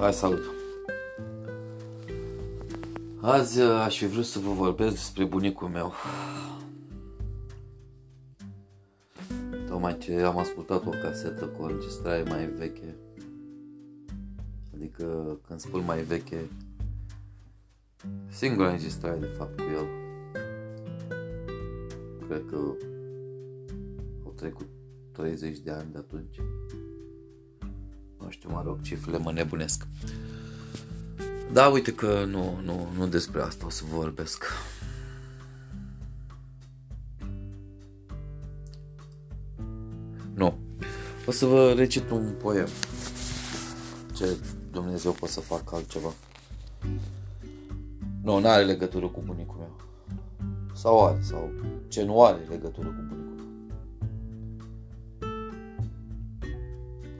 Hai, salut! Azi uh, aș fi vrut să vă vorbesc despre bunicul meu. Tocmai ce am ascultat o casetă cu o înregistrare mai veche. Adică când spun mai veche, singura înregistrare de fapt cu el. Cred că au trecut 30 de ani de atunci. Nu știu, mă rog, cifrele mă nebunesc. Da, uite că nu, nu, nu despre asta o să vorbesc. Nu. O să vă recit un poem. Ce Dumnezeu poate să facă altceva. Nu, nu are legătură cu bunicul meu. Sau are, sau ce nu are legătură cu bunicul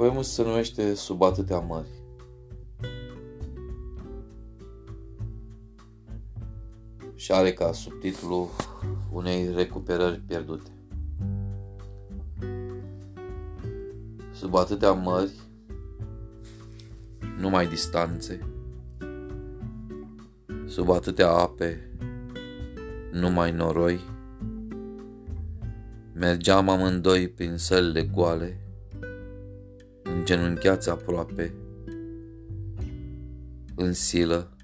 Poemul se numește Sub atâtea mări. Și are ca subtitlu unei recuperări pierdute. Sub atâtea mări, numai distanțe, sub atâtea ape, numai noroi, mergeam amândoi prin sălile goale, îngenunchiați aproape, în silă,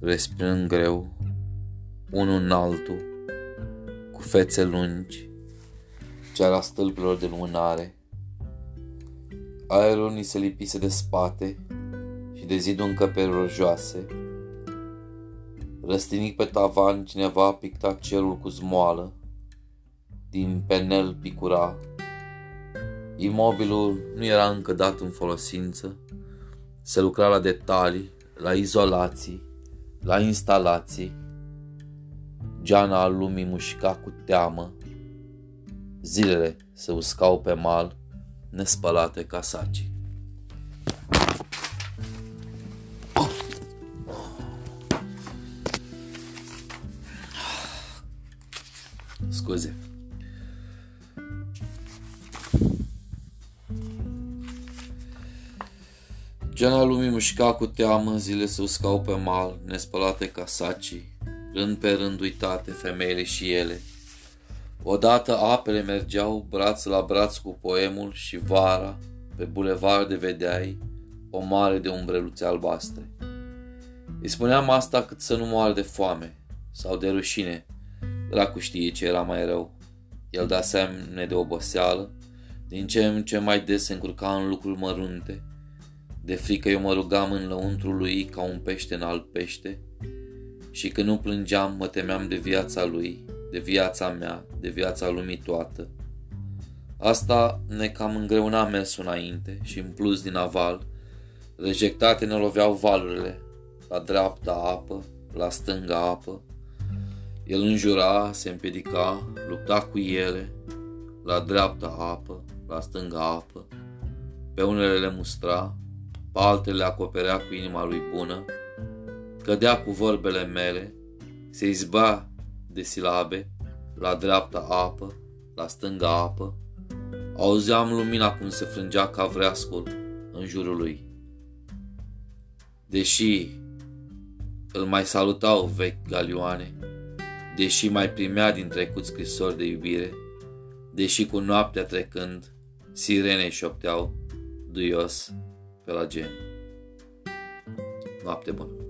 respirând greu, unul în altul, cu fețe lungi, ceara stâlpilor de lumânare. Aerul ni se lipise de spate și de zidul încăperilor joase. Răstinic pe tavan, cineva a pictat cerul cu zmoală, din penel picura Imobilul nu era încă dat în folosință, se lucra la detalii, la izolații, la instalații. Geana al lumii mușca cu teamă, zilele se uscau pe mal, nespălate ca saci. Scuze. Geana lumii mușca cu teamă, zile se uscau pe mal, nespălate ca sacii, rând pe rând uitate femeile și ele. Odată apele mergeau braț la braț cu poemul și vara, pe de vedeai o mare de umbreluțe albastre. Îi spuneam asta cât să nu moară de foame sau de rușine, dracu știe ce era mai rău. El da semne de oboseală, din ce în ce mai des se încurca în lucruri mărunte, de frică eu mă rugam în lăuntru lui ca un pește în alt pește și când nu plângeam mă temeam de viața lui, de viața mea, de viața lumii toată. Asta ne cam îngreuna mersul înainte și în plus din aval, rejectate ne loveau valurile, la dreapta apă, la stânga apă. El înjura, se împiedica, lupta cu ele, la dreapta apă, la stânga apă. Pe unele le mustra, pe altele acoperea cu inima lui bună, cădea cu vorbele mele, se izba de silabe, la dreapta apă, la stânga apă, auzeam lumina cum se frângea ca vreascul în jurul lui. Deși îl mai salutau vechi galioane, deși mai primea din trecut scrisori de iubire, deși cu noaptea trecând, sirene șopteau duios pe la gen. Noapte bună!